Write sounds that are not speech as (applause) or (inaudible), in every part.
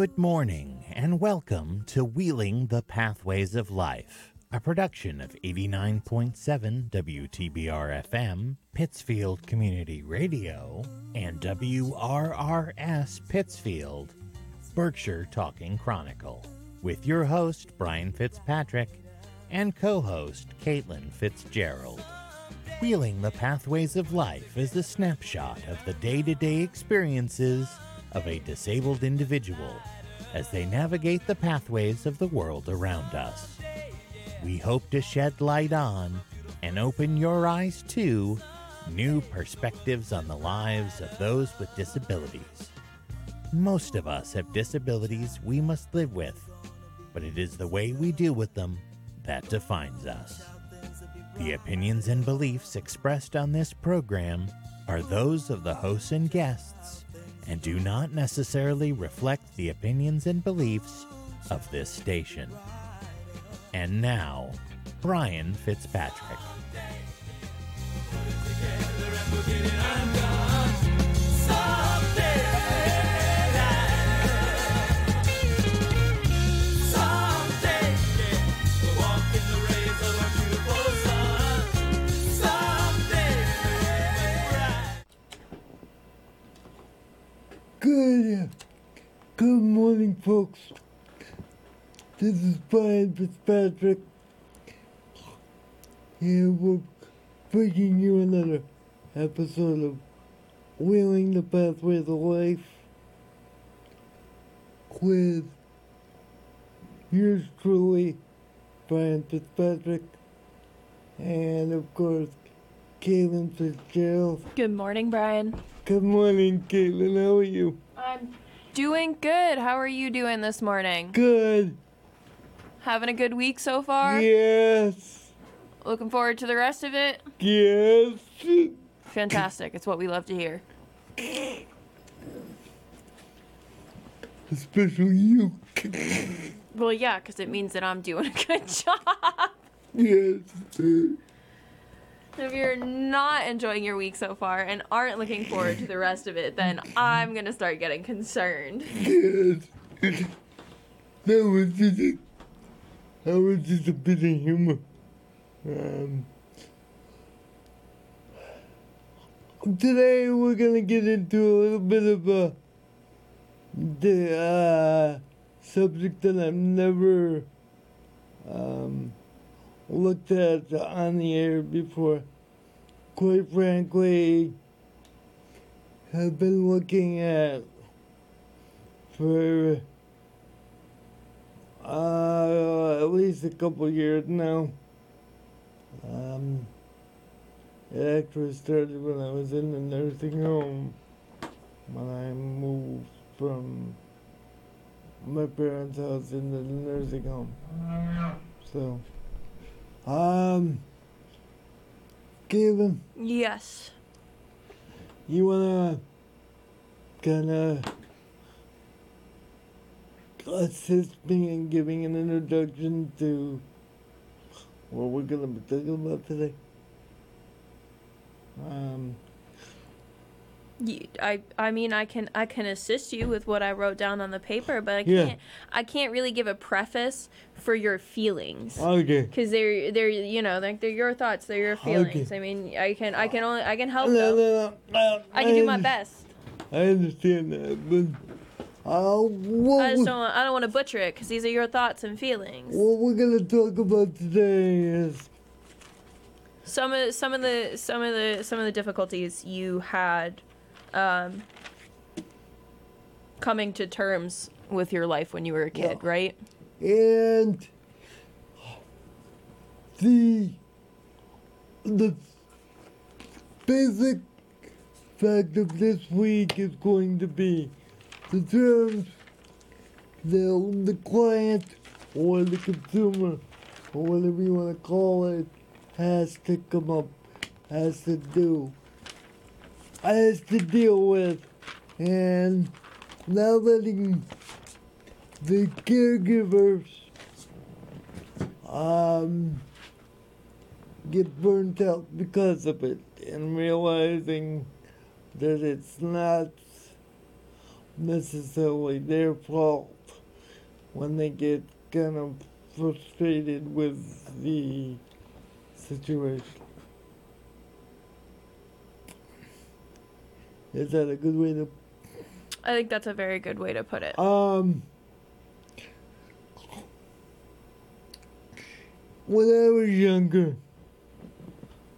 Good morning and welcome to Wheeling the Pathways of Life, a production of 89.7 WTBR FM, Pittsfield Community Radio, and WRRS Pittsfield, Berkshire Talking Chronicle, with your host, Brian Fitzpatrick, and co host, Caitlin Fitzgerald. Wheeling the Pathways of Life is a snapshot of the day to day experiences of a disabled individual as they navigate the pathways of the world around us. We hope to shed light on and open your eyes to new perspectives on the lives of those with disabilities. Most of us have disabilities we must live with, but it is the way we deal with them that defines us. The opinions and beliefs expressed on this program are those of the hosts and guests and do not necessarily reflect the opinions and beliefs of this station. And now, Brian Fitzpatrick. Good, uh, good morning, folks. This is Brian Fitzpatrick. And we're bringing you another episode of Wheeling the Pathways of Life with yours truly, Brian Fitzpatrick, and of course, Caitlin Fitzgerald. Good morning, Brian. Good morning, Caitlin. How are you? I'm doing good. How are you doing this morning? Good. Having a good week so far? Yes. Looking forward to the rest of it? Yes. Fantastic. It's what we love to hear. Especially you. Well, yeah, because it means that I'm doing a good (laughs) job. yes. If you're not enjoying your week so far and aren't looking forward to the rest of it, then I'm to start getting concerned. Yes. That was just a, that was just a bit of humor. Um, today we're gonna get into a little bit of a the uh, subject that I've never um, looked at on the air before. Quite frankly, have been looking at for uh, at least a couple years now. Um, it actually started when I was in the nursing home when I moved from my parents' house into the nursing home. So, um, Gavin, Yes. you wanna kind of assist me in giving an introduction to what we're gonna be talking about today? Um, You, I I mean I can I can assist you with what I wrote down on the paper, but I can't I can't really give a preface for your feelings. okay. Cause they're they're you know they're, they're your thoughts, they're your feelings. Okay. I mean, I can I can only I can help No, no, no, I can do my best. I understand that, but uh, what, I just don't I don't want to butcher it because these are your thoughts and feelings. what we're gonna talk about today is Some of some of the some of the some of the difficulties you had, um, coming to terms with your life when you were a kid, Yeah. right? and the the basic fact of this week is going to be the terms that the client or the consumer or whatever you want to call it has to come up has to do has to deal with and now letting the caregivers um, get burnt out because of it and realizing that it's not necessarily their fault when they get kind of frustrated with the situation. Is that a good way to I think that's a very good way to put it. um, when I was younger,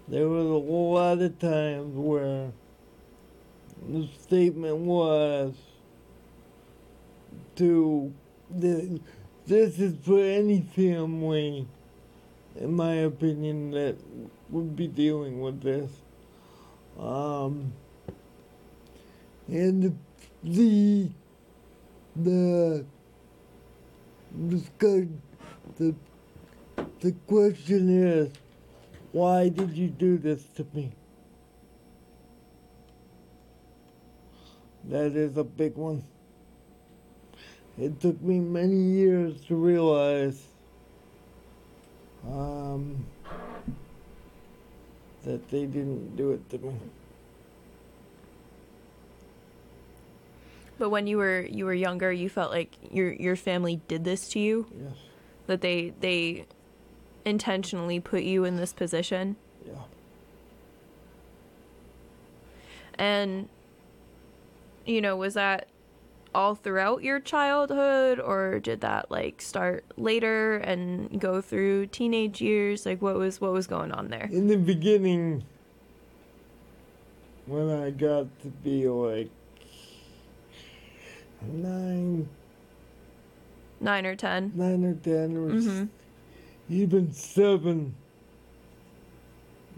there was a lot of times where the statement was to the, this is for any family, in my opinion, that would be dealing with this. Um, and the the the the question is, why did you do this to me? That is a big one. It took me many years to realize um, that they didn't do it to me. But when you were you were younger, you felt like your your family did this to you, Yes. that they they intentionally put you in this position. Yeah. And you know, was that all throughout your childhood or did that like start later and go through teenage years? Like what was what was going on there? In the beginning, when I got to be like nine, 9 or 10? nine or ten, or s- Mhm. even seven,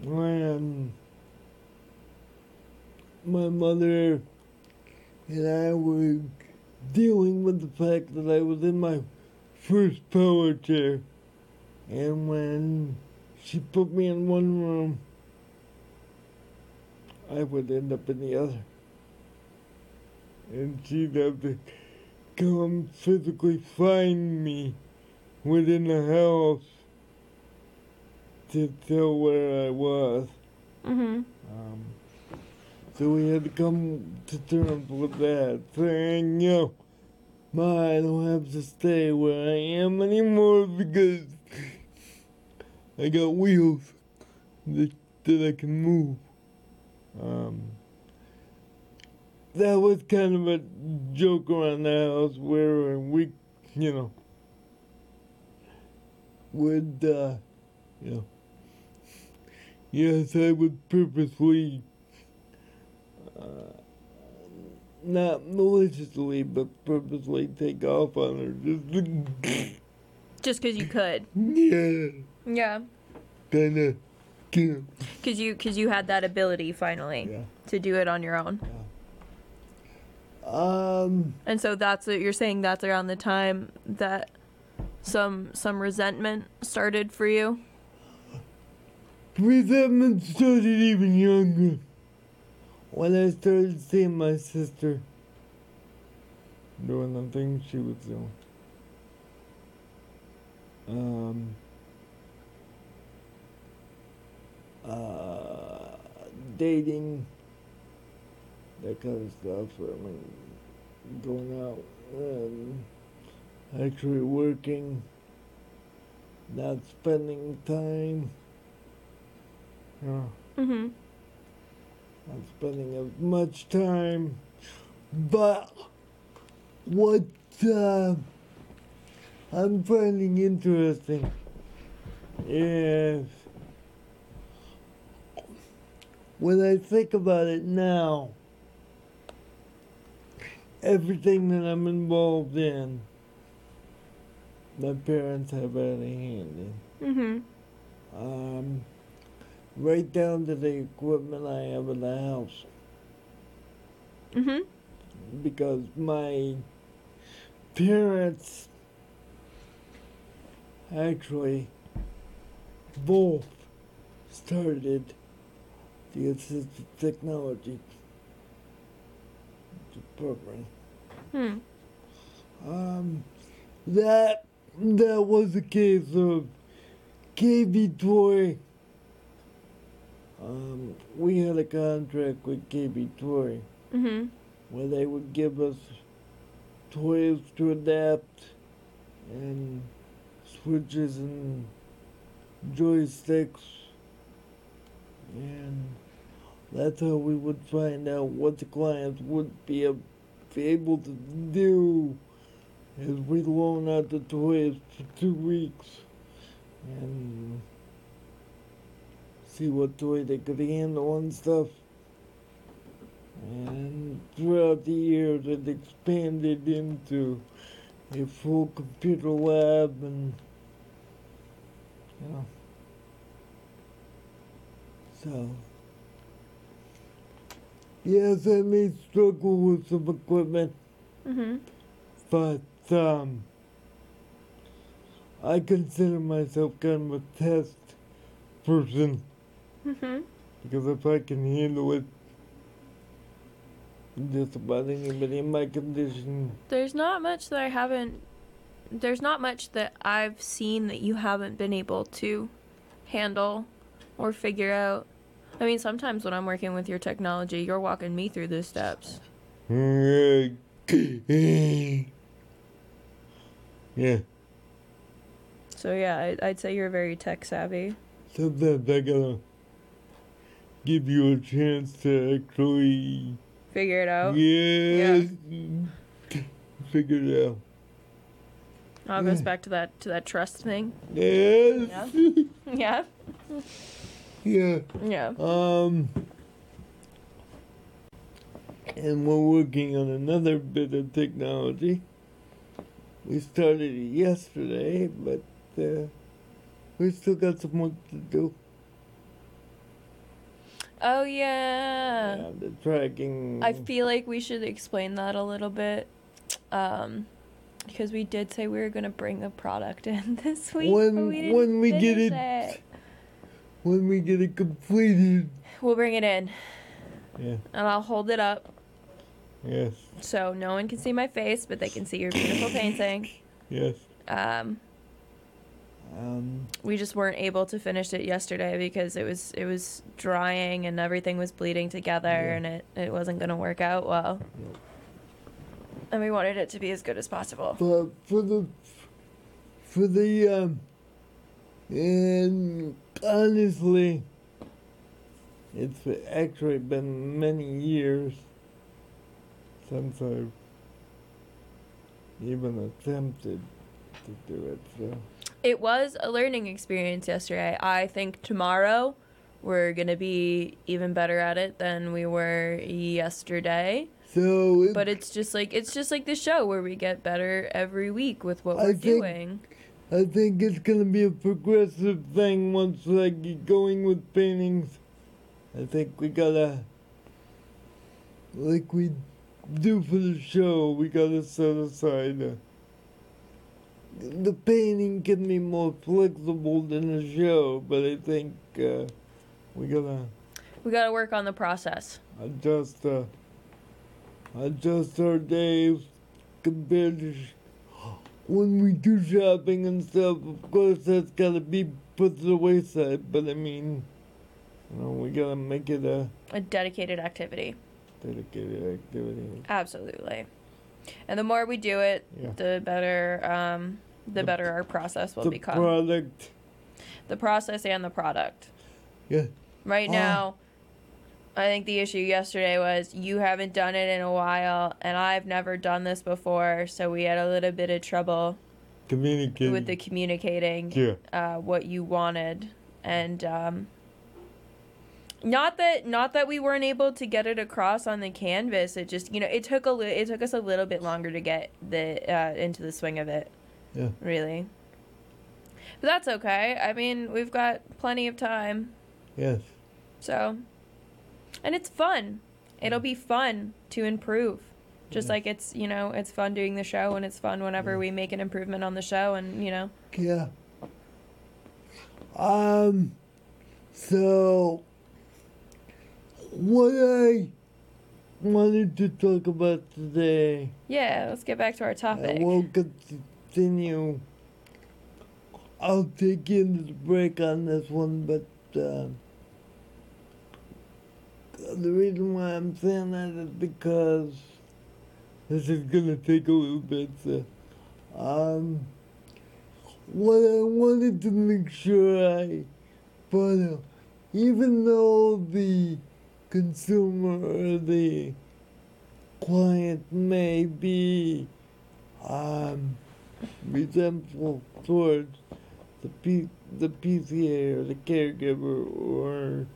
when my mother and I were dealing with the fact that I was in my first power chair, and when she put me in one room, I would end up in the other. And she'd have to come physically find me within the house to tell where I was. Mhm. Um, so we had to come to terms with that, saying, yo, Ma, I don't have to stay where I am anymore because I got wheels that, that I can move. Um, that was kind of a joke around the house where we, you know, would, uh, you know, yes, I would purposely, uh, not maliciously, but purposely take off on her. Just, to- Just cuz you could. yeah, Yeah. kind of, you Cuz you cuz you had that ability finally yeah. to do it on your own. Um, And so that's what you're saying that's around the time that some some resentment started for you. resentment started even younger. When I started seeing my sister doing the things she was doing. Um, uh, dating, that kind of stuff. I mean, going out, um, actually working, not spending time. Yeah, Mhm. not spending as much time. But what uh, I'm finding interesting is when I think about it now, everything that I'm involved in, my parents have had a hand in. Mhm. Um, right down to the equipment I have in the house. Mhm. Because my parents actually both started the assistive technology department. Hmm. Um, that that was a case of KB Toy. Um, we had a contract with KB Toy Mhm. where they would give us toys to adapt and switches and joysticks and that's how we would find out what the clients would be, ab- be able to do as we loan out the toys for two weeks and see what toy they could handle and stuff. And throughout the years, it expanded into a full computer lab and, you know. So, yes, I may struggle with some equipment, Mm-hmm. but um, I consider myself kind of a test person Mm-hmm. because if I can handle it, just about anybody in my condition. There's not much that I haven't. There's not much that I've seen that you haven't been able to handle or figure out. I mean, sometimes when I'm working with your technology, you're walking me through the steps. (laughs) yeah. So yeah, I, I'd say you're very tech savvy. Sometimes I gotta give you a chance to actually, Figure it out. yes, figure it out. All goes back to that to that trust thing. Yes. Yeah. (laughs) yeah. Yeah. Yeah. Um, and we're working on another bit of technology. We started it yesterday, but uh, we still got some work to do. Oh yeah. Yeah, the tracking. I feel like we should explain that a little bit. Um because we did say we were gonna bring a product in (laughs) this week. but When- we didn't when we get finish it- when we get it completed. We'll bring it in Yeah. and I'll hold it up Yes. so no one can see my face, but they can see your beautiful painting. Yes. Um, Um. we just weren't able to finish it yesterday because it was it was drying and everything was bleeding together Yeah. and it, it wasn't gonna work out well. And we wanted it to be as good as possible. But for the for the um and honestly it's actually been many years since I've even attempted to do it so It was a learning experience yesterday. I think tomorrow we're gonna be even better at it than we were yesterday. so it, But it's just like it's just like the show where we get better every week with what I we're doing. I think it's gonna be a progressive thing once I get going with paintings. I think we gotta, like we do for the show, we gotta set aside. A, the painting can be more flexible than the show, but I think uh, we gotta We gotta work on the process. adjust uh, adjust our days compared to sh- when we do shopping and stuff. Of course, that's gotta be put to the wayside. But I mean, you know, we gotta make it a A dedicated activity. dedicated activity. Absolutely. And the more we do it, Yeah. the better um the, The- better our process will the become. product. the process and the product. Yeah. Right Ah. now, I think the issue yesterday was you haven't done it in a while, and I've never done this before, so we had a little bit of trouble Communicate. with the communicating yeah. uh, what you wanted, and um, not that not that we weren't able to get it across on the canvas. It just you know it took a li- it took us a little bit longer to get the uh, into the swing of it. Yeah. Really. But that's okay. I mean, we've got plenty of time. Yes. So, and it's fun. It'll be fun to improve. Just Yeah. like it's, you know, it's fun doing the show and it's fun whenever Yeah. we make an improvement on the show and, you know. Yeah. Um. So, what I wanted to talk about today, Yeah, let's get back to our I topic. will continue. I'll take you into the break on this one, but uh, the reason why I'm saying that is because this is gonna take a little bit. So, um, what I wanted to make sure I follow, even though the consumer or the client may be um, resentful towards the P- the PCA or the caregiver or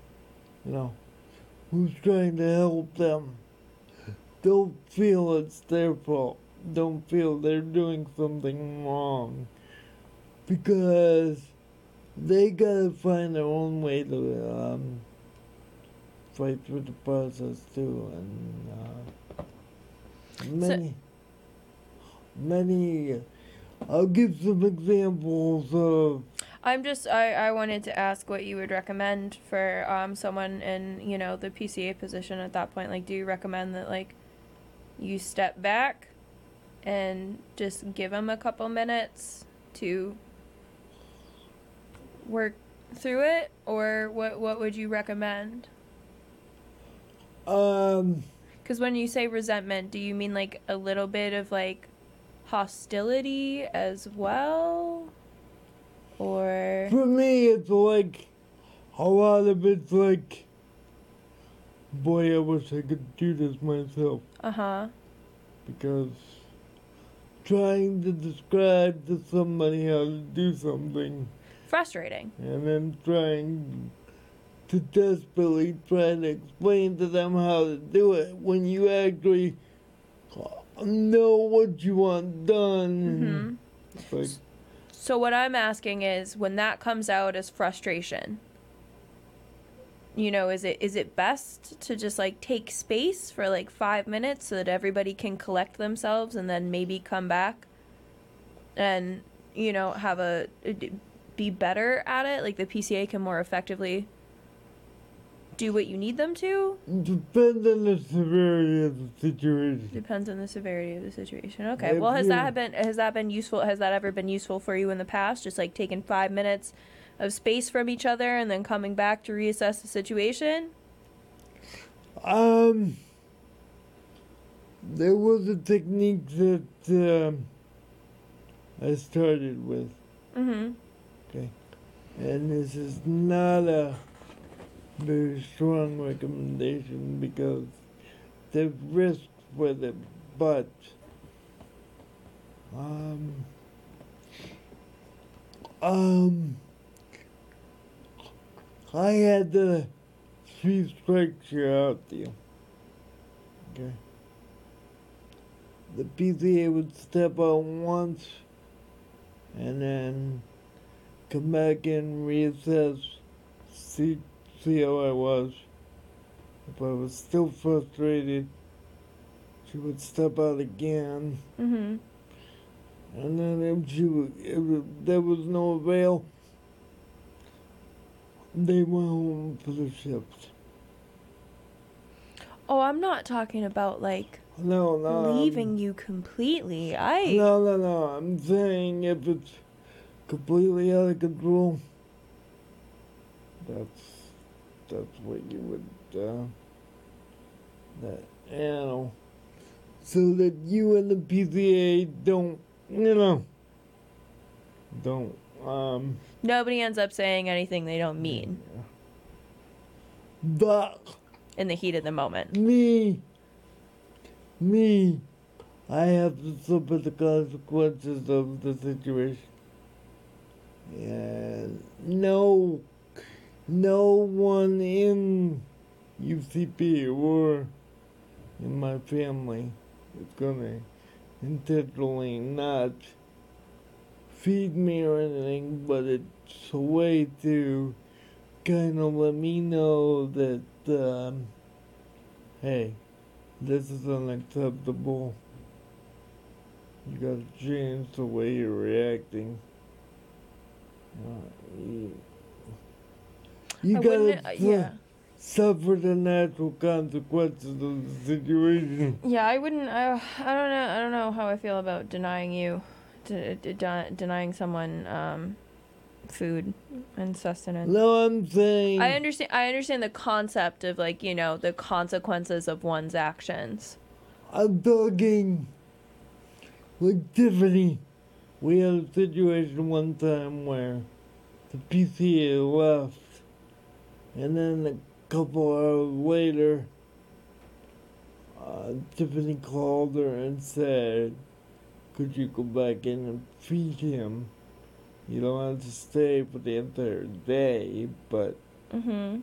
you know who's trying to help them. Don't feel it's their fault. Don't feel they're doing something wrong because they gotta find their own way to um, fight through the process too, and uh, many, many. I'll give some examples of I'm just I, I wanted to ask what you would recommend for um someone in, you know, the PCA position at that point. Like do you recommend that like you step back and just give them a couple minutes to work through it or what what would you recommend? um. Cuz when you say resentment, do you mean like a little bit of like hostility as well? Or For me, it's like a lot of it's like, boy, I wish I could do this myself uh-huh. because trying to describe to somebody how to do something Frustrating. and then trying to desperately try to explain to them how to do it when you actually know what you want done. Mhm. Like, So what I'm asking is when that comes out as frustration, you know, is it is it best to just like take space for like 5 minutes so that everybody can collect themselves and then maybe come back and you know, have a be better at it? Like the PCA can more effectively do what you need them to? depends on the severity of the situation. Depends on the severity of the situation. Okay. If Well, has that been has that been useful? Has that ever been useful for you in the past? Just like taking five minutes of space from each other and then coming back to reassess the situation. Um, there was a technique that um, I started with, Mm-hmm. Okay, and this is not a very strong recommendation because there's risk with it, but um, um, I had the three strikes you're out deal. Okay. The PCA would step out once and then come back and reassess, see see how I was. If I was still frustrated, she would step out again, Mm-hmm. and then if she wa- if there was no avail, they went home for the shift. Oh, I'm not talking about like No, no, I'm- leaving you completely. I No, no, no. I'm saying if it's completely out of control, that's that's what you would uh, that you know, so that you and the PCA don't you know don't um. nobody ends up saying anything they don't mean But in the heat of the moment. me, me, I have to suffer the consequences of the situation. And no, no one in UCP or in my family is gonna intentionally not feed me or anything, but it's a way to kind of let me know that, um, hey, this is unacceptable. You gotta change the way you're reacting. Uh, you I gotta uh, yeah. suffer the natural consequences of the situation. Yeah, I wouldn't. I, I don't know. I don't know how I feel about denying you, de- de- de- denying someone um, food and sustenance. No, I'm saying. I understand. I understand the concept of like you know the consequences of one's actions. I'm talking like Tiffany. We had a situation one time where the PCA left, and then a couple hours later, uh, Tiffany called her and said, Could you go back in and feed him? You don't have to stay for the entire day, but Mhm.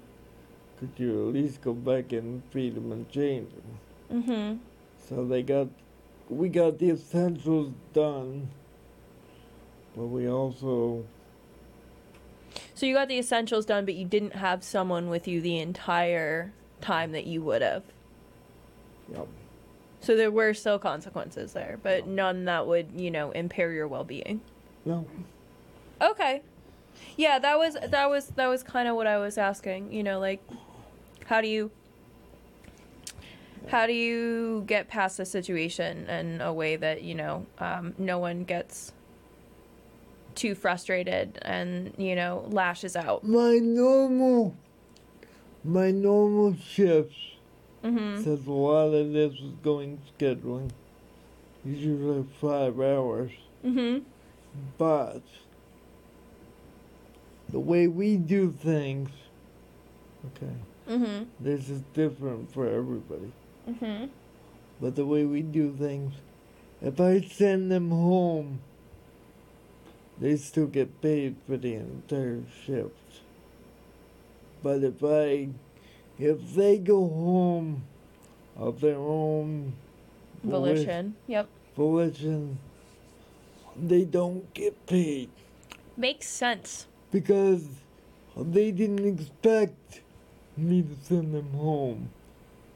could you at least go back and feed him and change him? Mhm. So they got, we got the essentials done, but we also, So you got the essentials done, but you didn't have someone with you the entire time that you would have. yep, So there were still consequences there, but none that would, you know, impair your well-being. no, Okay. Yeah, that was that was that was kind of what I was asking, you know, like how do you how do you get past the situation in a way that, you know, um, no one gets too frustrated and, you know, lashes out. my normal, my normal shifts, Mhm. since a lot of this is going scheduling, usually five hours, Mhm. but the way we do things, okay, Mhm. this is different for everybody. Mhm. But the way we do things, if I send them home, they still get paid for the entire shift. But if I, if they go home of their own voli- Volition. Yep. volition, they don't get paid Makes sense. because they didn't expect me to send them home.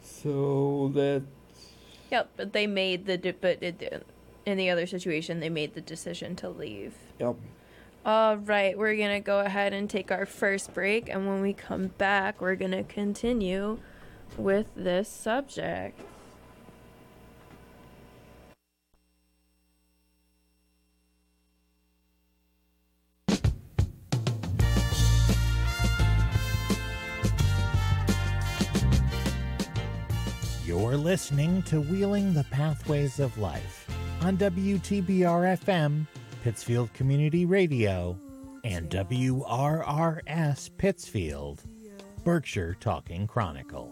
So that Yep, but they made the but it, in the other situation they made the decision to leave. yep. All right, we're going to go ahead and take our first break and when we come back, we're going to continue with this subject. You're listening to Wheeling the Pathways of Life on WTBR FM, Pittsfield Community Radio, and WRRS Pittsfield, Berkshire Talking Chronicle.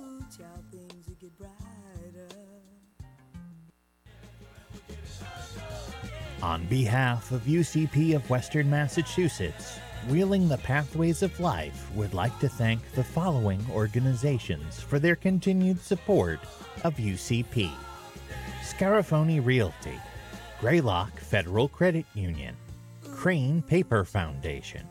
On behalf of UCP of Western Massachusetts, Wheeling the Pathways of Life would like to thank the following organizations for their continued support of UCP Scarafoni Realty, Greylock Federal Credit Union, Crane Paper Foundation,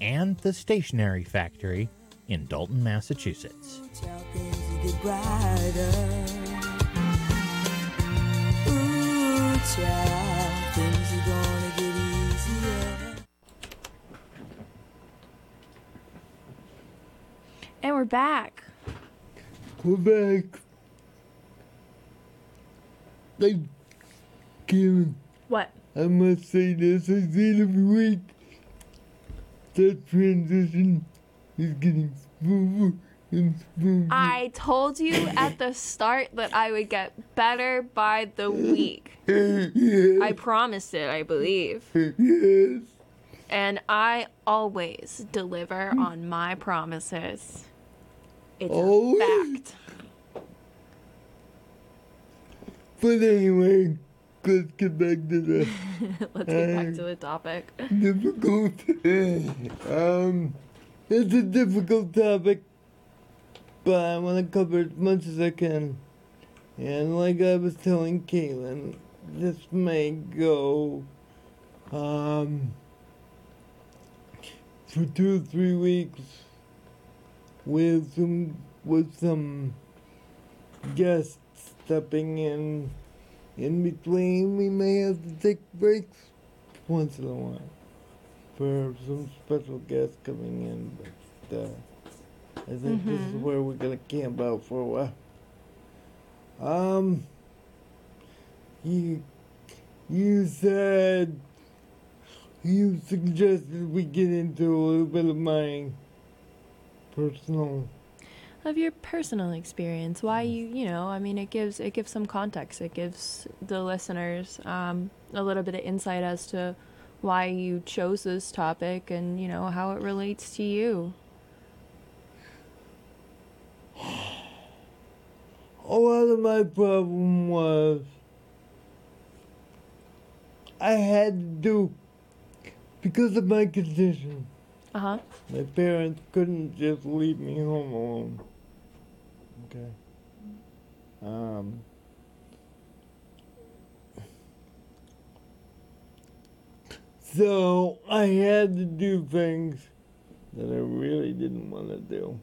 and the Stationery Factory in Dalton, Massachusetts. Child, things will get brighter. Ooh, child, things are gonna get easier. And we're back. We're back. Like, Karen, What? I must say this, I say it every week. That transition is getting smoother and smoother. I told you at the start that I would get better by the week. yes, I promised it, I believe. yes. And I always deliver on my promises. It's Always? a fact. But anyway, let's get back to the Let's get back to the topic. (laughs) difficult. (laughs) um, it's a difficult topic, but I want to cover as much as I can. And like I was telling Caitlin, this may go um, for two or three weeks with some with some guests stepping in in between. We may have to take breaks once in a while for some special guests coming in, but uh, I think this is Mhm. where we're gonna camp out for a while. Um, you you said you suggested we get into a little bit of my personal. Of your personal experience why you you know i mean it gives it gives some context it gives the listeners um, a little bit of insight as to why you chose this topic and you know how it relates to you a lot of my problem was I had to do because of my condition. uh-huh My parents couldn't just leave me home alone. Okay. Um. So I had to do things that I really didn't want to do.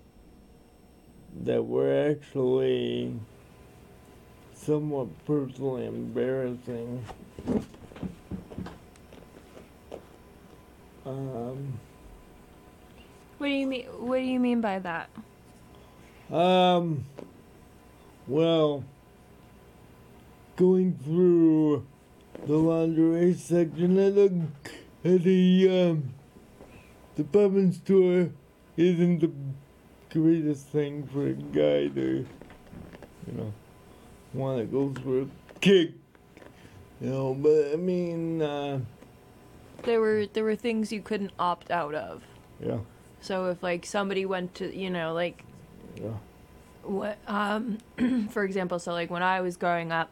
That were actually somewhat personally embarrassing. Um. what do you mean what do you mean by that Um, well, going through the lingerie section at a, at a um, the department store isn't the greatest thing for a guy to, you know, want to go for a kick. You know, but I mean, uh, there were there were things you couldn't opt out of yeah, so if like somebody went to you know like yeah, what um (clears throat) for example so like when i was growing up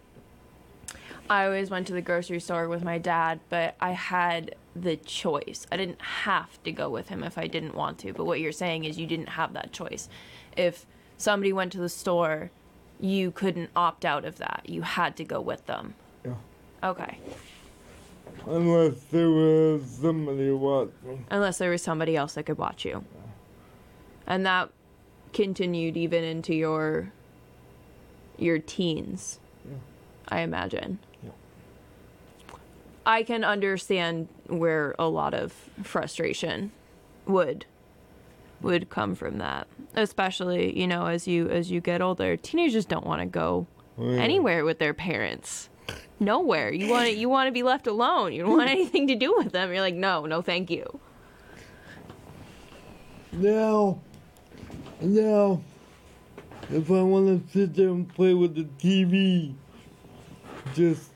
i always went to the grocery store with my dad but i had the choice. I didn't have to go with him if i didn't want to but what you're saying is you didn't have that choice. If somebody went to the store you couldn't opt out of that. You had to go with them. Yeah. okay. Unless there was somebody to watch me. unless there was somebody else that could watch you. And that continued even into your your teens Yeah. i imagine. Yeah. i can understand where a lot of frustration would would come from that especially you know as you as you get older. Teenagers don't want to go Oh, yeah. anywhere with their parents. Nowhere. You want to you want to be left alone. You don't want anything to do with them. You're like no no thank you. Now, now, if I want to sit there and play with the TV, just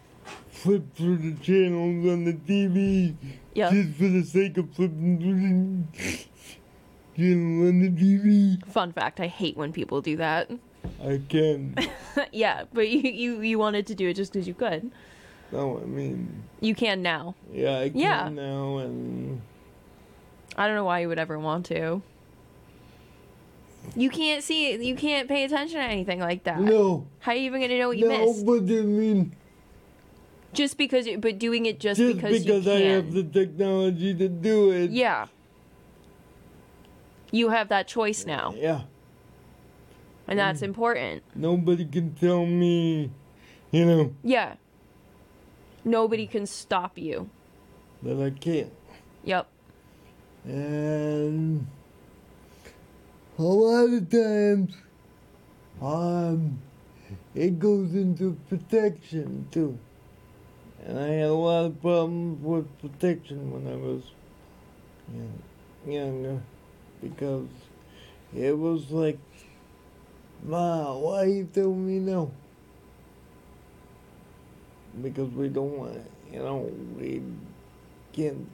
flip through the channels on the TV, yeah just for the sake of flipping through the channel on the TV. Fun fact, I hate when people do that. I can. (laughs) yeah, but you, you you wanted to do it just because you could. no, I mean, You can now. yeah, I can Yeah. now, and I don't know why you would ever want to. You can't see it. You can't pay attention to anything like that. no, How are you even gonna know what you no, missed? but I mean, Just because, you, but doing it just, because you can. just because, because, you I can. have the technology to do it. yeah. You have that choice now, Yeah. and that's important. Nobody can tell me, you know, Yeah. Nobody can stop you. that I can't. Yep. And a lot of times, um, it goes into protection too. And I had a lot of problems with protection when I was younger because it was like, Ma, why you tell me no? Because we don't want it, you know, we can't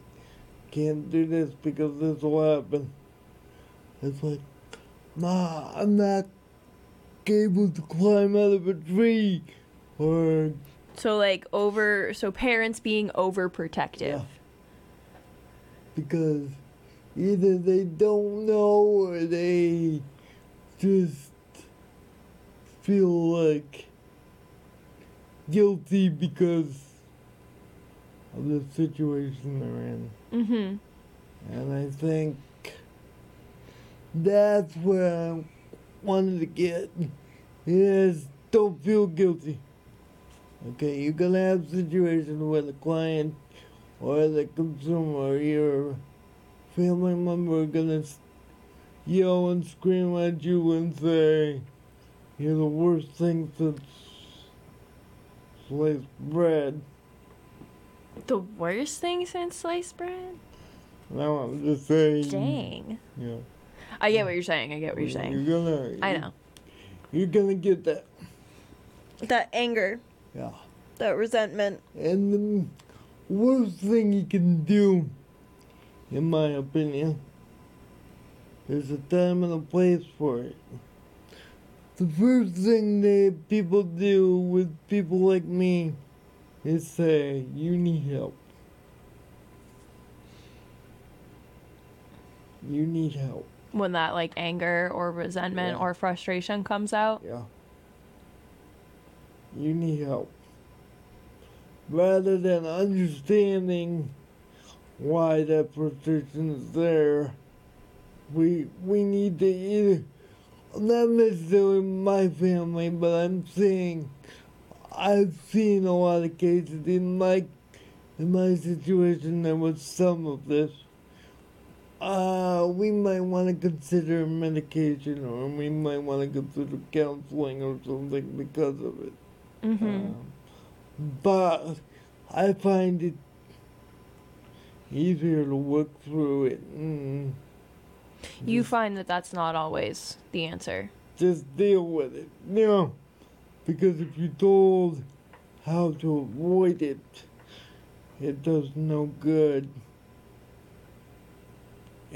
can't do this because this will happen. It's like, Ma, I'm not able to climb out of a tree or So like over, so parents being overprotective. Yeah. because either they don't know or they just feel like guilty because of the situation they're in. Mm-hmm. And I think that's where I wanted to get is don't feel guilty. Okay, you're gonna have situations where the client or the consumer or your family member are gonna yell and scream at you and say, You're the worst thing since sliced bread. The worst thing since sliced bread? No, I'm just saying. Dang. Yeah. I get what you're saying. I get what you're saying. You're gonna. I know. You're gonna get that. That anger, Yeah. that resentment. And the worst thing you can do, in my opinion, there's a time and a place for it. The first thing that people do with people like me is say, You need help. You need help. When that like anger or resentment Yeah. or frustration comes out. Yeah. You need help. Rather than understanding why that frustration is there, we we need to either not necessarily my family, but I'm saying I've seen a lot of cases in my in my situation there was some of this. Uh, we might want to consider medication or we might want to consider counseling or something because of it. Mm-hmm. Um, but I find it easier to work through it and you find that that's not always the answer. just deal with it. You know, because if you're told how to avoid it, it does no good.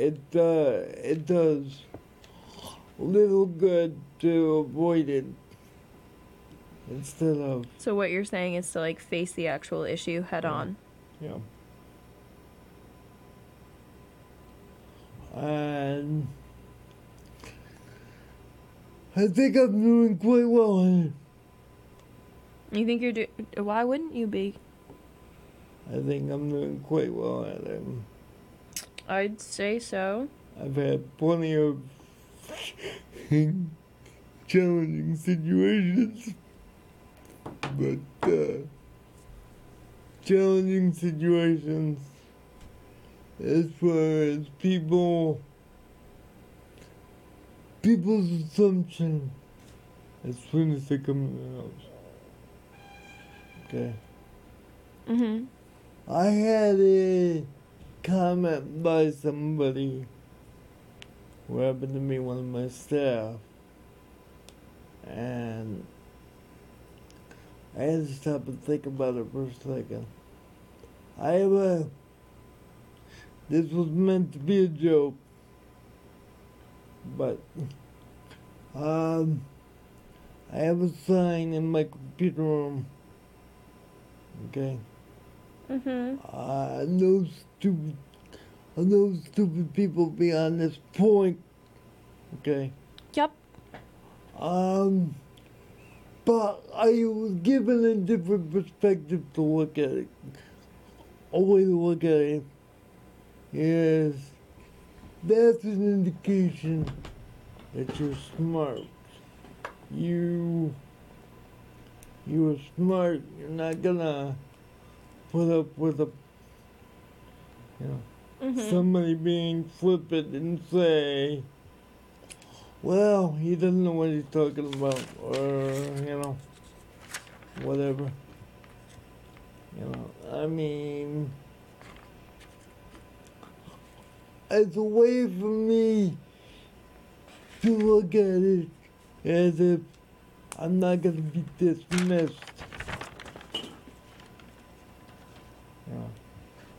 It uh, it does little good to avoid it instead of So what you're saying is to like face the actual issue head Yeah. on. Yeah. And I think I'm doing quite well. You think you're doing? Why wouldn't you be? I think I'm doing quite well at it. I'd say so. I've had plenty of challenging situations, but uh, challenging situations as far as people people's assumption as soon as they come in the house. Okay. Mm-hmm. I had a comment by somebody who happened to be one of my staff, and I had to stop and think about it for a second. I have a. This was meant to be a joke, but um, I have a sign in my computer room. Okay. Mm-hmm. Uh, no stupid, no stupid people beyond this point. Okay. Yep. Um, but I was given a different perspective to look at it. A way to look at it is that's an indication that you're smart. You, you are smart. You're not gonna put up with a, you know, Mm-hmm. somebody being flippant and say, well, he doesn't know what he's talking about, or, you know, whatever. You know, I mean, it's a way for me to look at it as if I'm not going to be dismissed. You know,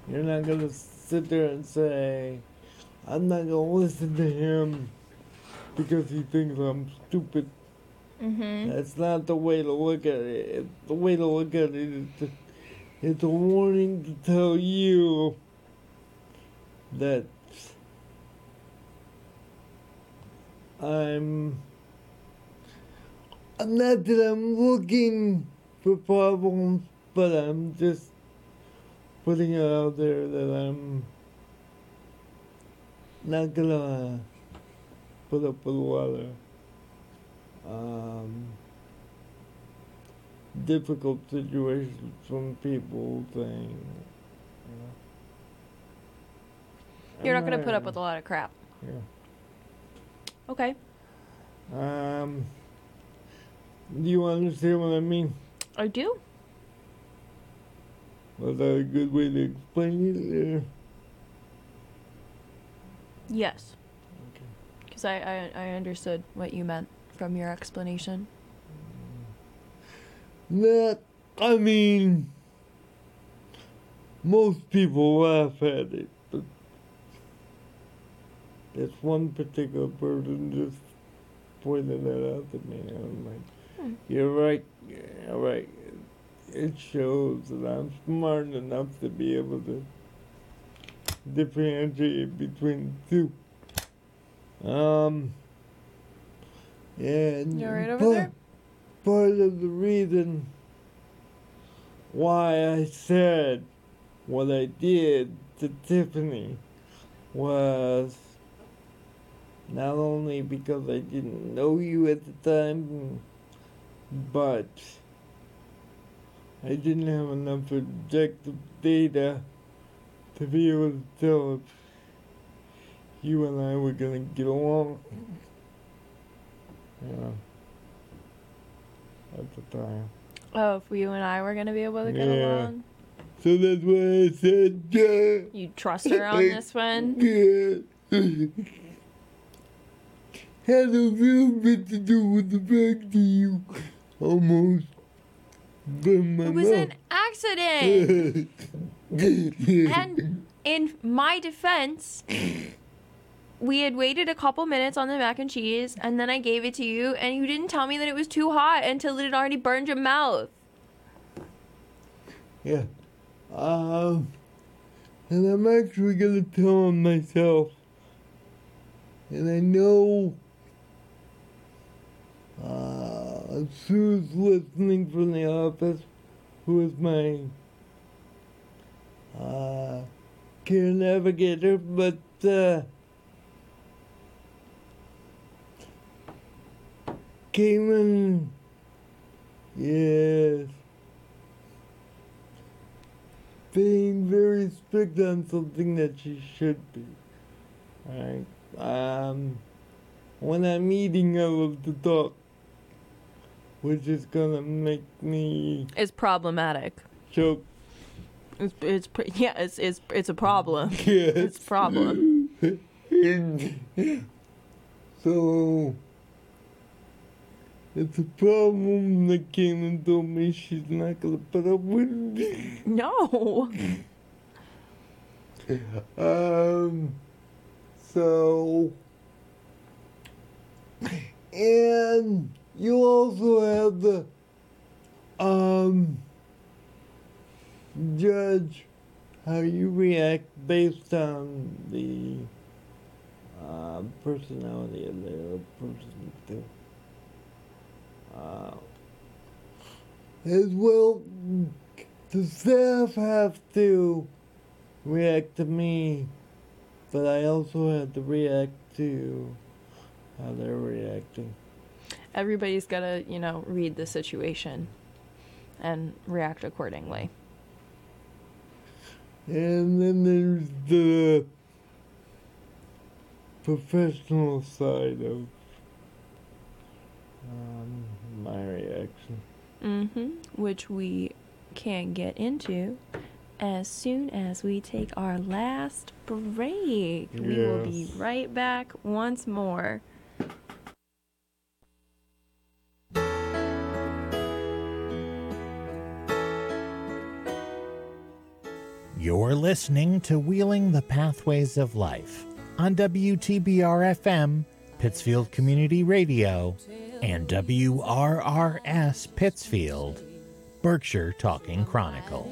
you're not going to sit there and say, I'm not going to listen to him because he thinks I'm stupid. Mm-hmm. That's not the way to look at it. The way to look at it is to, it's a warning to tell you that I'm. I'm not that I'm looking for problems, but I'm just putting it out there that I'm not gonna put up with a lot of um, difficult situations from people saying, you know. You're not gonna put up with a lot of crap. Yeah. Okay. Um, do you understand what I mean? I do. Was that a good way to explain it? Yes. So I, I, I understood what you meant from your explanation. That, I mean, most people laugh at it, but this one particular person just pointed that out to me. I'm like, hmm. you're right, you're right. It shows that I'm smart enough to be able to differentiate between the two. Um, and You all right over part- there? Part of the reason why I said what I did to Tiffany was not only because I didn't know you at the time, but I didn't have enough objective data to be able to tell if you and I were gonna get along. Yeah. At the time. Oh, if you and I were gonna be able to get Yeah. along, So that's why I said, yeah. you trust her on this one. (laughs) Yeah. Had a little bit to do with the fact that you almost It was an accident. (laughs) and in my defense, we had waited a couple minutes on the mac and cheese, and then I gave it to you, and you didn't tell me that it was too hot until it had already burned your mouth. yeah. Um, and I'm actually gonna tell him myself. And I know uh, Sue's listening from the office, who is my uh, care navigator, but uh, Cayman, yes, being very strict on something that she should be. Right? Um, when I'm eating, I love to talk, which is gonna make me It's problematic. choke. It's, it's yeah, it's, it's it's a problem. (laughs) It's a problem. And (laughs) so it's a problem that came and told me she's not gonna put up with. me. (laughs) No. um. So. And you also have the um judge how you react based on the uh, personality of the person too. Uh, as well, the staff have to react to me, but I also have to react to how they're reacting. Everybody's gotta, you know, read the situation and react accordingly. And then there's the professional side of um, my reaction. Mm-hmm. Which we can get into as soon as we take our last break. We will be right back once more. You're listening to Wheeling the Pathways of Life on WTBR FM, Pittsfield Community Radio, and WRRS Pittsfield, Berkshire Talking Chronicle.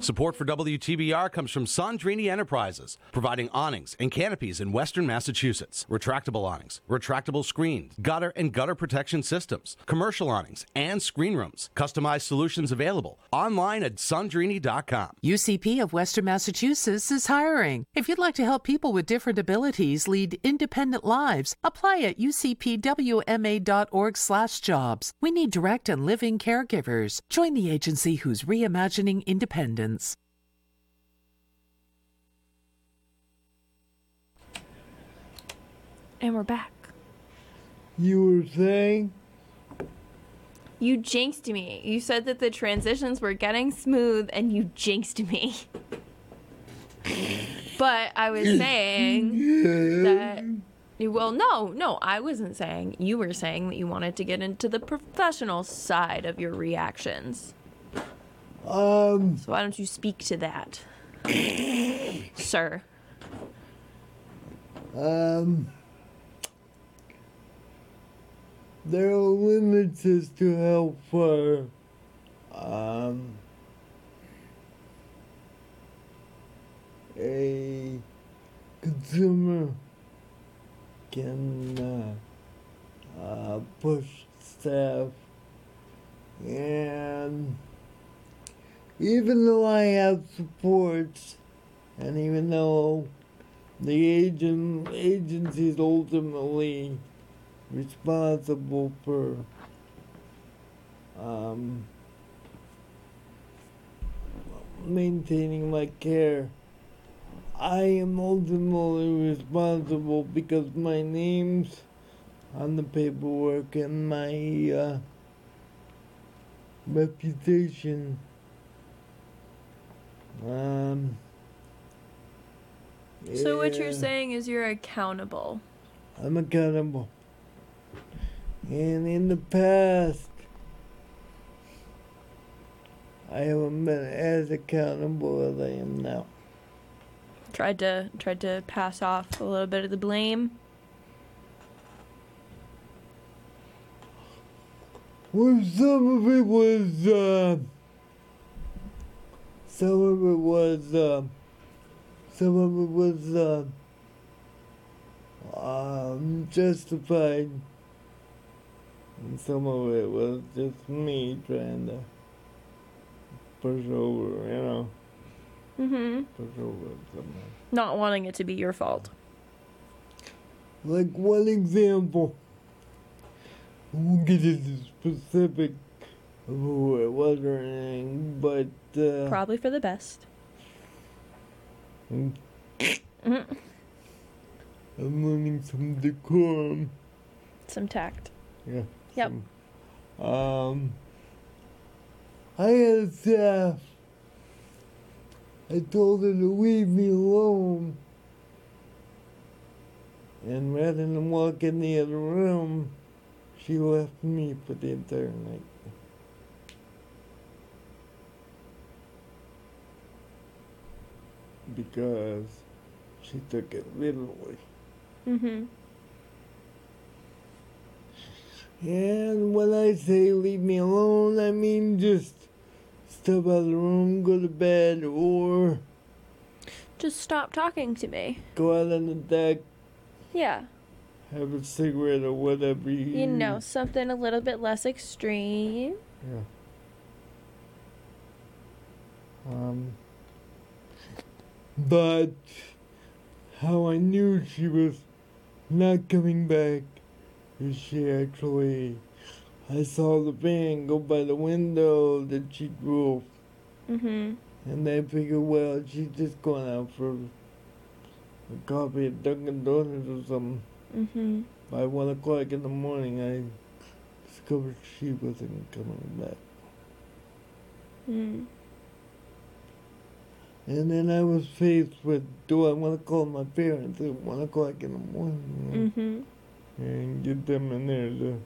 Support for WTBR comes from Sandrini Enterprises, providing awnings and canopies in western Massachusetts. Retractable awnings, retractable screens, gutter and gutter protection systems, commercial awnings, and screen rooms. Customized solutions available online at sandrini.com. UCP of Western Massachusetts is hiring. If you'd like to help people with different abilities lead independent lives, apply at ucpwma.org/jobs. We need direct and living caregivers. Join the agency who's reimagining independence. And we're back. You were saying? You jinxed me. You said that the transitions were getting smooth and you jinxed me. but I was (laughs) saying that Well, no, no, I wasn't saying. You were saying that you wanted to get into the professional side of your reactions. Um, So why don't you speak to that, (coughs) sir? um, there are limits as to how far, um, a consumer can uh, uh, push staff and even though I have supports and even though the agent agency is ultimately responsible for um, maintaining my care. I am ultimately responsible because my name's on the paperwork and my uh, reputation. Um, So what you're saying is you're accountable. I'm accountable. And in the past, I haven't been as accountable as I am now. Tried to tried to pass off a little bit of the blame. Well, some of it was, uh, some of it was, uh, some of it was, uh, um, justified. And some of it was just me trying to push over, you know, Mm-hmm. push over something. Not wanting it to be your fault. Like one example, won't get into specific who it was or anything, but uh, Probably for the best. I'm Mhm. I'm learning some decorum. Some tact. Yeah. Yep. some- um, I had a staff. I told her to leave me alone. And rather than walk in the other room, she left me for the entire night. Because she took it literally. Mm-hmm. And when I say leave me alone, I mean just step out of the room, go to bed, or Just stop talking to me. go out on the deck, Yeah. have a cigarette or whatever you You know, something a little bit less extreme. Yeah. Um, but how I knew she was not coming back is she actually, I saw the van go by the window that she drove, Mm-hmm. and I figured, well, she's just going out for a coffee at Dunkin' Donuts or something. Mm-hmm. By one o'clock in the morning, I discovered she wasn't coming back. Mm. And then I was faced with, do I want to call my parents at one o'clock in the morning Mm-hmm. and get them in there to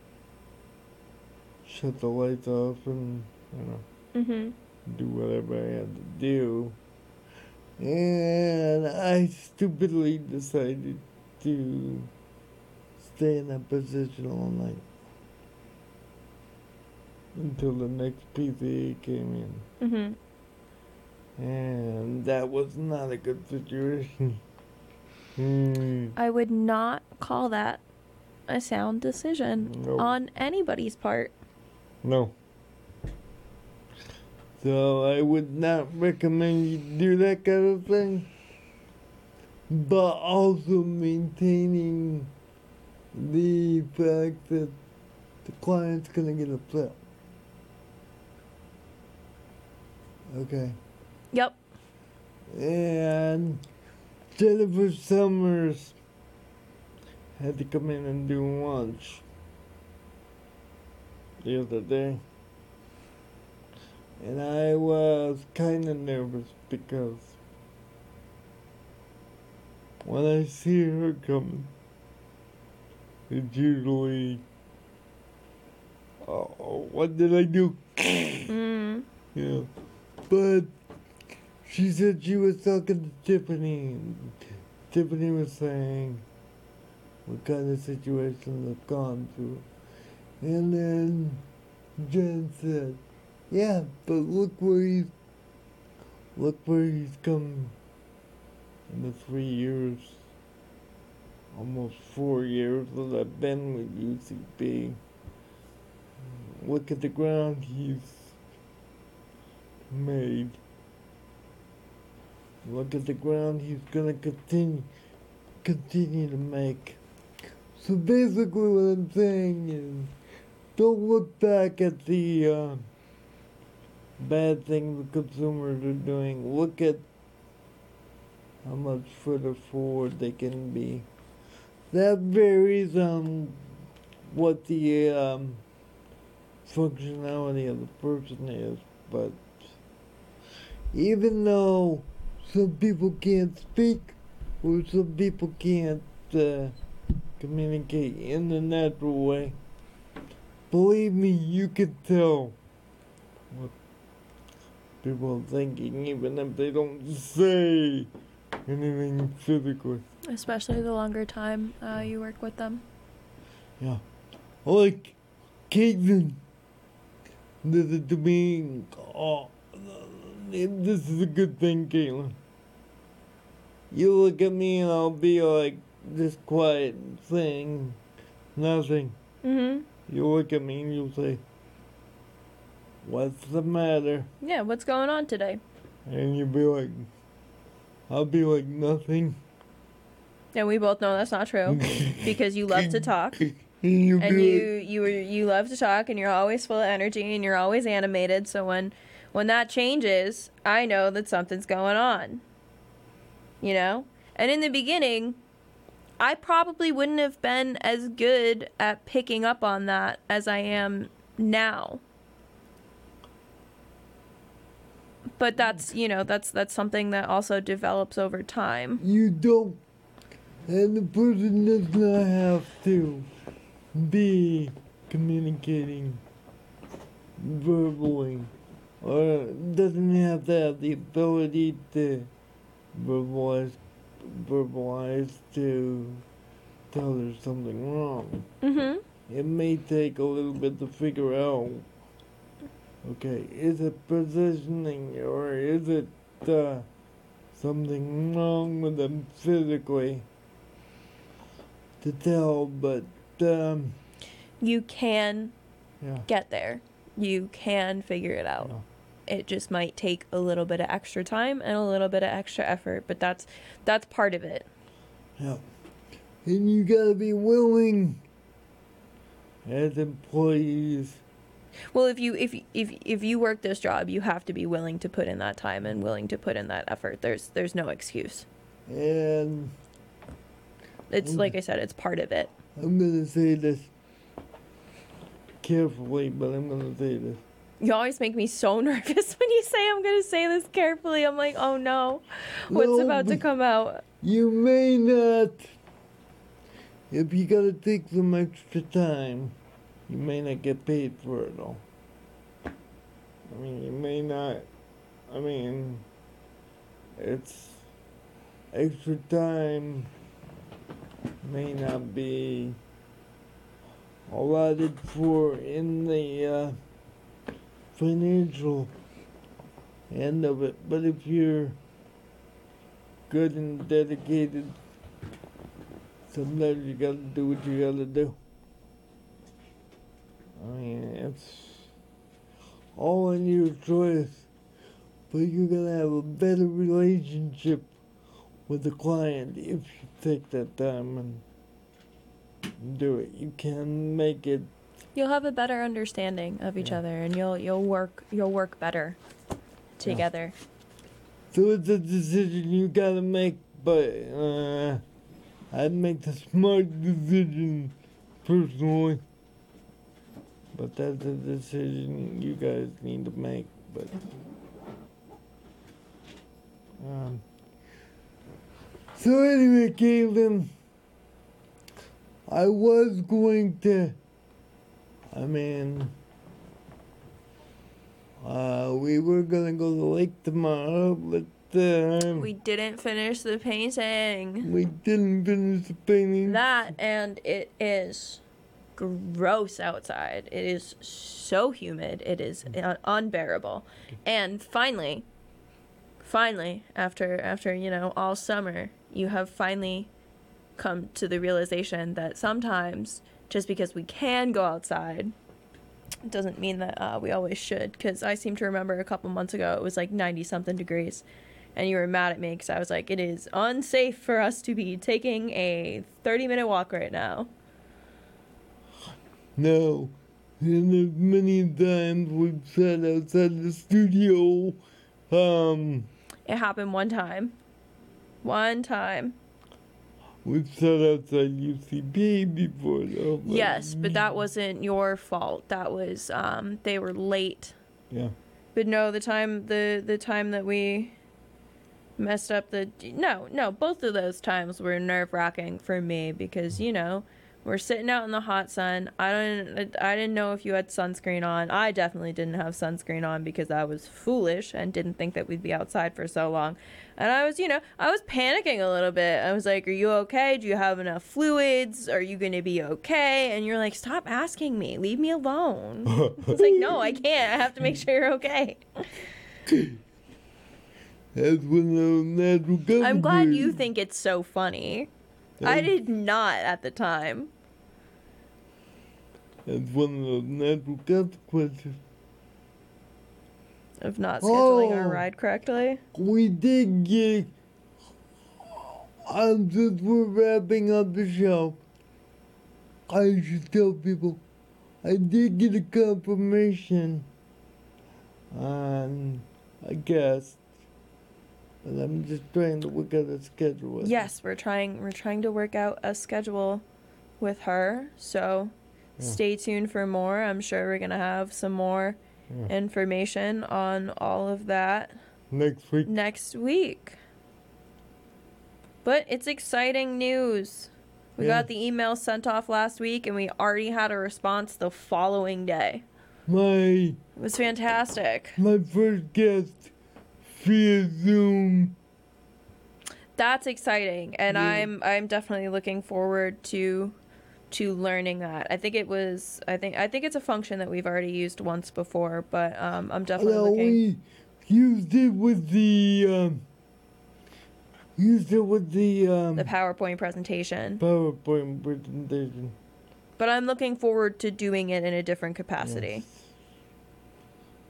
shut the lights off and you know Mm-hmm. do whatever I had to do. And I stupidly decided to stay in that position all night until the next PCA came in. Mm-hmm. And that was not a good situation. Hmm. I would not call that a sound decision Nope. on anybody's part. No. So I would not recommend you do that kind of thing. But also maintaining the fact that the client's gonna get upset. Okay. Yep. And Jennifer Summers had to come in and do lunch the other day. And I was kind of nervous because when I see her coming, it's usually, oh, what did I do? Mm. (laughs) Yeah. But she said she was talking to Tiffany. Tiffany was saying what kind of situations I've gone through. And then Jen said, Yeah, but look where he's look where he's come in the three years almost four years that I've been with UCP. Look at the ground he's made. Look at the ground he's gonna continue continue to make. So basically what I'm saying is don't look back at the uh, bad things the consumers are doing. Look at how much further forward they can be. That varies on what the um, functionality of the person is, but even though some people can't speak or some people can't uh, communicate in the natural way, believe me, you can tell what people are thinking, even if they don't say anything physically. Especially the longer time uh, you work with them. Yeah. Like, Caitlin did it to me. Oh, this is a good thing, Caitlin. You look at me and I'll be like this quiet thing, nothing. Mm-hmm. You look at me and you'll say, What's the matter? Yeah, what's going on today? And you'll be like, I'll be like, Nothing. And we both know that's not true (laughs) because you love to talk (laughs) and you you you love to talk and you're always full of energy and you're always animated. So when when that changes, I know that something's going on. You know? And in the beginning, I probably wouldn't have been as good at picking up on that as I am now. But that's, you know, that's that's something that also develops over time. You don't. And the person does not have to be communicating verbally or doesn't have to have the ability to verbalize verbalize to tell there's something wrong. Mhm. It may take a little bit to figure out okay, is it positioning or is it uh, something wrong with them physically to tell, but um, You can yeah, get there. You can figure it out. Yeah. It just might take a little bit of extra time and a little bit of extra effort, but that's that's part of it. yeah, and you gotta be willing as employees. Well, if you if if if you work this job, you have to be willing to put in that time and willing to put in that effort. There's there's no excuse. And It's like I said, it's part of it. I'm gonna say this carefully, but I'm gonna say this. You always make me so (laughs) nervous when you say I'm going to say this carefully. I'm like, "Oh no. What's No, about to come out?" You may not, if you gotta take some extra time, you may not get paid for it all. I mean, you may not, I mean, it's extra time may not be allotted for in the uh, financial end of it, but if you're good and dedicated, sometimes you gotta do what you gotta do. I mean, it's all in your choice, but you're gonna have a better relationship with the client if you take that time and do it. You can make it You'll have a better understanding of each Yeah. other and you'll you'll work you'll work better together. So it's a decision you gotta make, but uh, I'd make the smart decision personally. But that's a decision you guys need to make. But um, so anyway, Caitlin, I was going to. I mean, uh, we were gonna go to the lake tomorrow, but uh, We didn't finish the painting. we didn't finish the painting. That and it is gross outside. It is so humid. It is un- unbearable. And finally, finally, after after you know all summer, you have finally come to the realization that sometimes just because we can go outside doesn't mean that uh, we always should. Because I seem to remember a couple months ago it was like ninety something degrees. And you were mad at me because I was like, it is unsafe for us to be taking a 30 minute walk right now. No, and many times we've sat outside the studio, um, It happened one time. One time. We've sat outside UCP before, though. but- Yes, but that wasn't your fault. That was um they were late. Yeah. But no, the time the the time that we messed up the no, no, both of those times were nerve-wracking for me because, you know, we're sitting out in the hot sun. I don't I didn't know if you had sunscreen on. I definitely didn't have sunscreen on because I was foolish and didn't think that we'd be outside for so long. And I was, you know, I was panicking a little bit. I was like, "Are you okay? Do you have enough fluids? Are you going to be okay?" And you're like, "Stop asking me. Leave me alone." (laughs) it's like, "No, I can't. I have to make sure you're okay." That's one of natural. I'm glad you think it's so funny. I did not at the time. That's one of those natural consequences. Of not scheduling our Oh. ride correctly. We did get. Um, since we're wrapping up the show, I should tell people I did get a confirmation on a guest, but I'm just trying to work out a schedule. Yes, we're trying we're trying to work out a schedule with her. So stay tuned for more. I'm sure we're going to have some more information on all of that Next week. next week. But it's exciting news. We Yeah. got the email sent off last week and we already had a response the following day. My It was fantastic. my first guest via Zoom. That's exciting and Yeah. I'm I'm definitely looking forward to to learning that. I think it was I think I think it's a function that we've already used once before, but um I'm definitely Well, looking we used it with the um, used it with the um, the PowerPoint presentation. PowerPoint presentation. But I'm looking forward to doing it in a different capacity.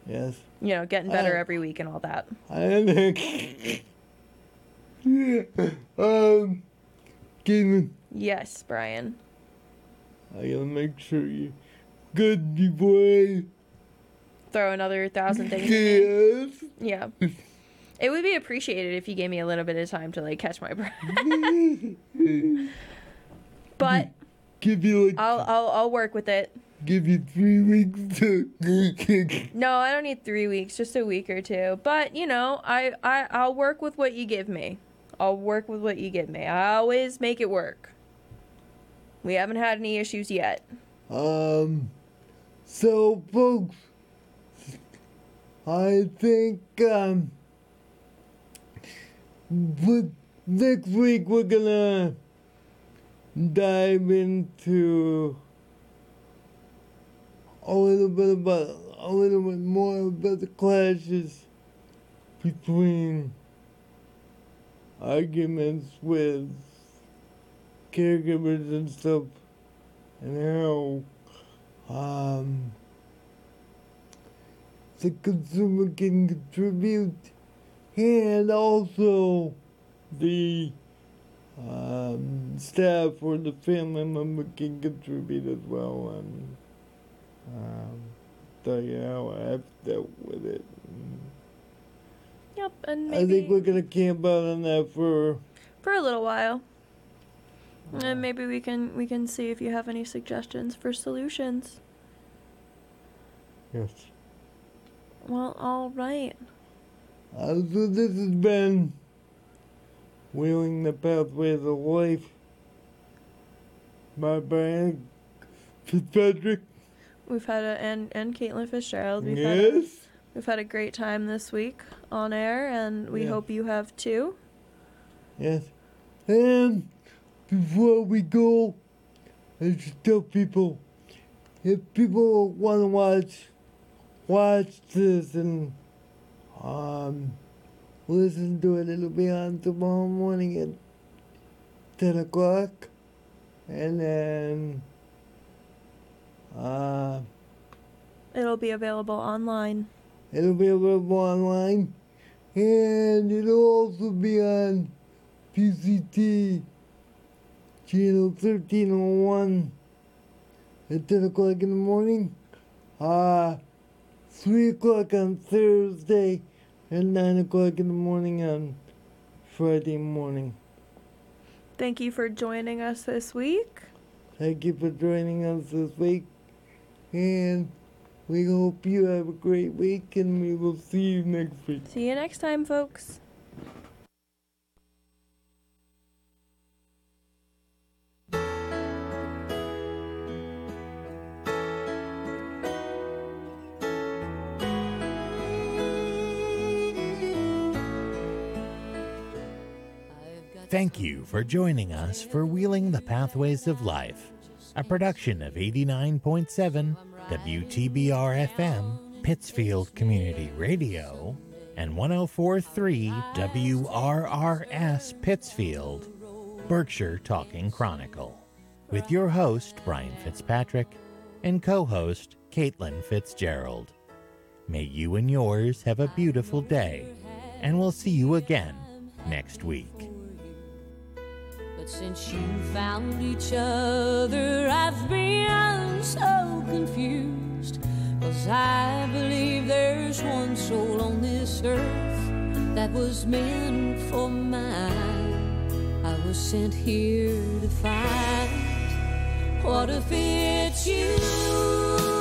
Yes. You know, getting better Oh. every week and all that. I And (laughs) um, Caitlin, Yes, Brian. I gotta make sure you good before I Throw another thousand things. yes. Yeah. It would be appreciated if you gave me a little bit of time to like catch my breath. (laughs) but Give you like I'll I'll I'll work with it. give you three weeks to. (laughs) No, I don't need three weeks, just a week or two. But you know, I I I'll work with what you give me. I'll work with what you give me. I always make it work. We haven't had any issues yet. Um, so folks, I think, um, next week we're gonna dive into a little bit about, a little bit more about the clashes between arguments with caregivers and stuff and how um, the consumer can contribute and also the um, staff or the family member can contribute as well and um, tell you how I've dealt with it. Yep, and maybe I think we're gonna camp out on that for for a little while. And maybe we can we can see if you have any suggestions for solutions. yes. Well, all right. Uh, so this has been Wheeling the Pathways of Life. my Brian Fitzpatrick. We've had a and and Caitlin Fitzgerald. We've had a, Yes. we've had a great time this week on air, and we Yeah. hope you have too. Yes. And before we go, I should tell people if people want to watch watch this and um listen to it, it'll be on tomorrow morning at ten o'clock, and then uh It'll be available online. it'll be available online, and it'll also be on PCT channel 1301 at 10 o'clock in the morning, uh, 3 o'clock on Thursday, and 9 o'clock in the morning on Friday morning. Thank you for joining us this week. Thank you for joining us this week, and we hope you have a great week, and we will see you next week. See you next time, folks. Thank you for joining us for Wheeling the Pathways of Life, a production of 89.7 WTBR FM, Pittsfield Community Radio, and 1043 WRRS Pittsfield, Berkshire Talking Chronicle, with your host, Brian Fitzpatrick, and co host, Caitlin Fitzgerald. May you and yours have a beautiful day, and we'll see you again next week. But since you found each other, I've been so confused. Cause I believe there's one soul on this earth that was meant for mine. I was sent here to find what if it's you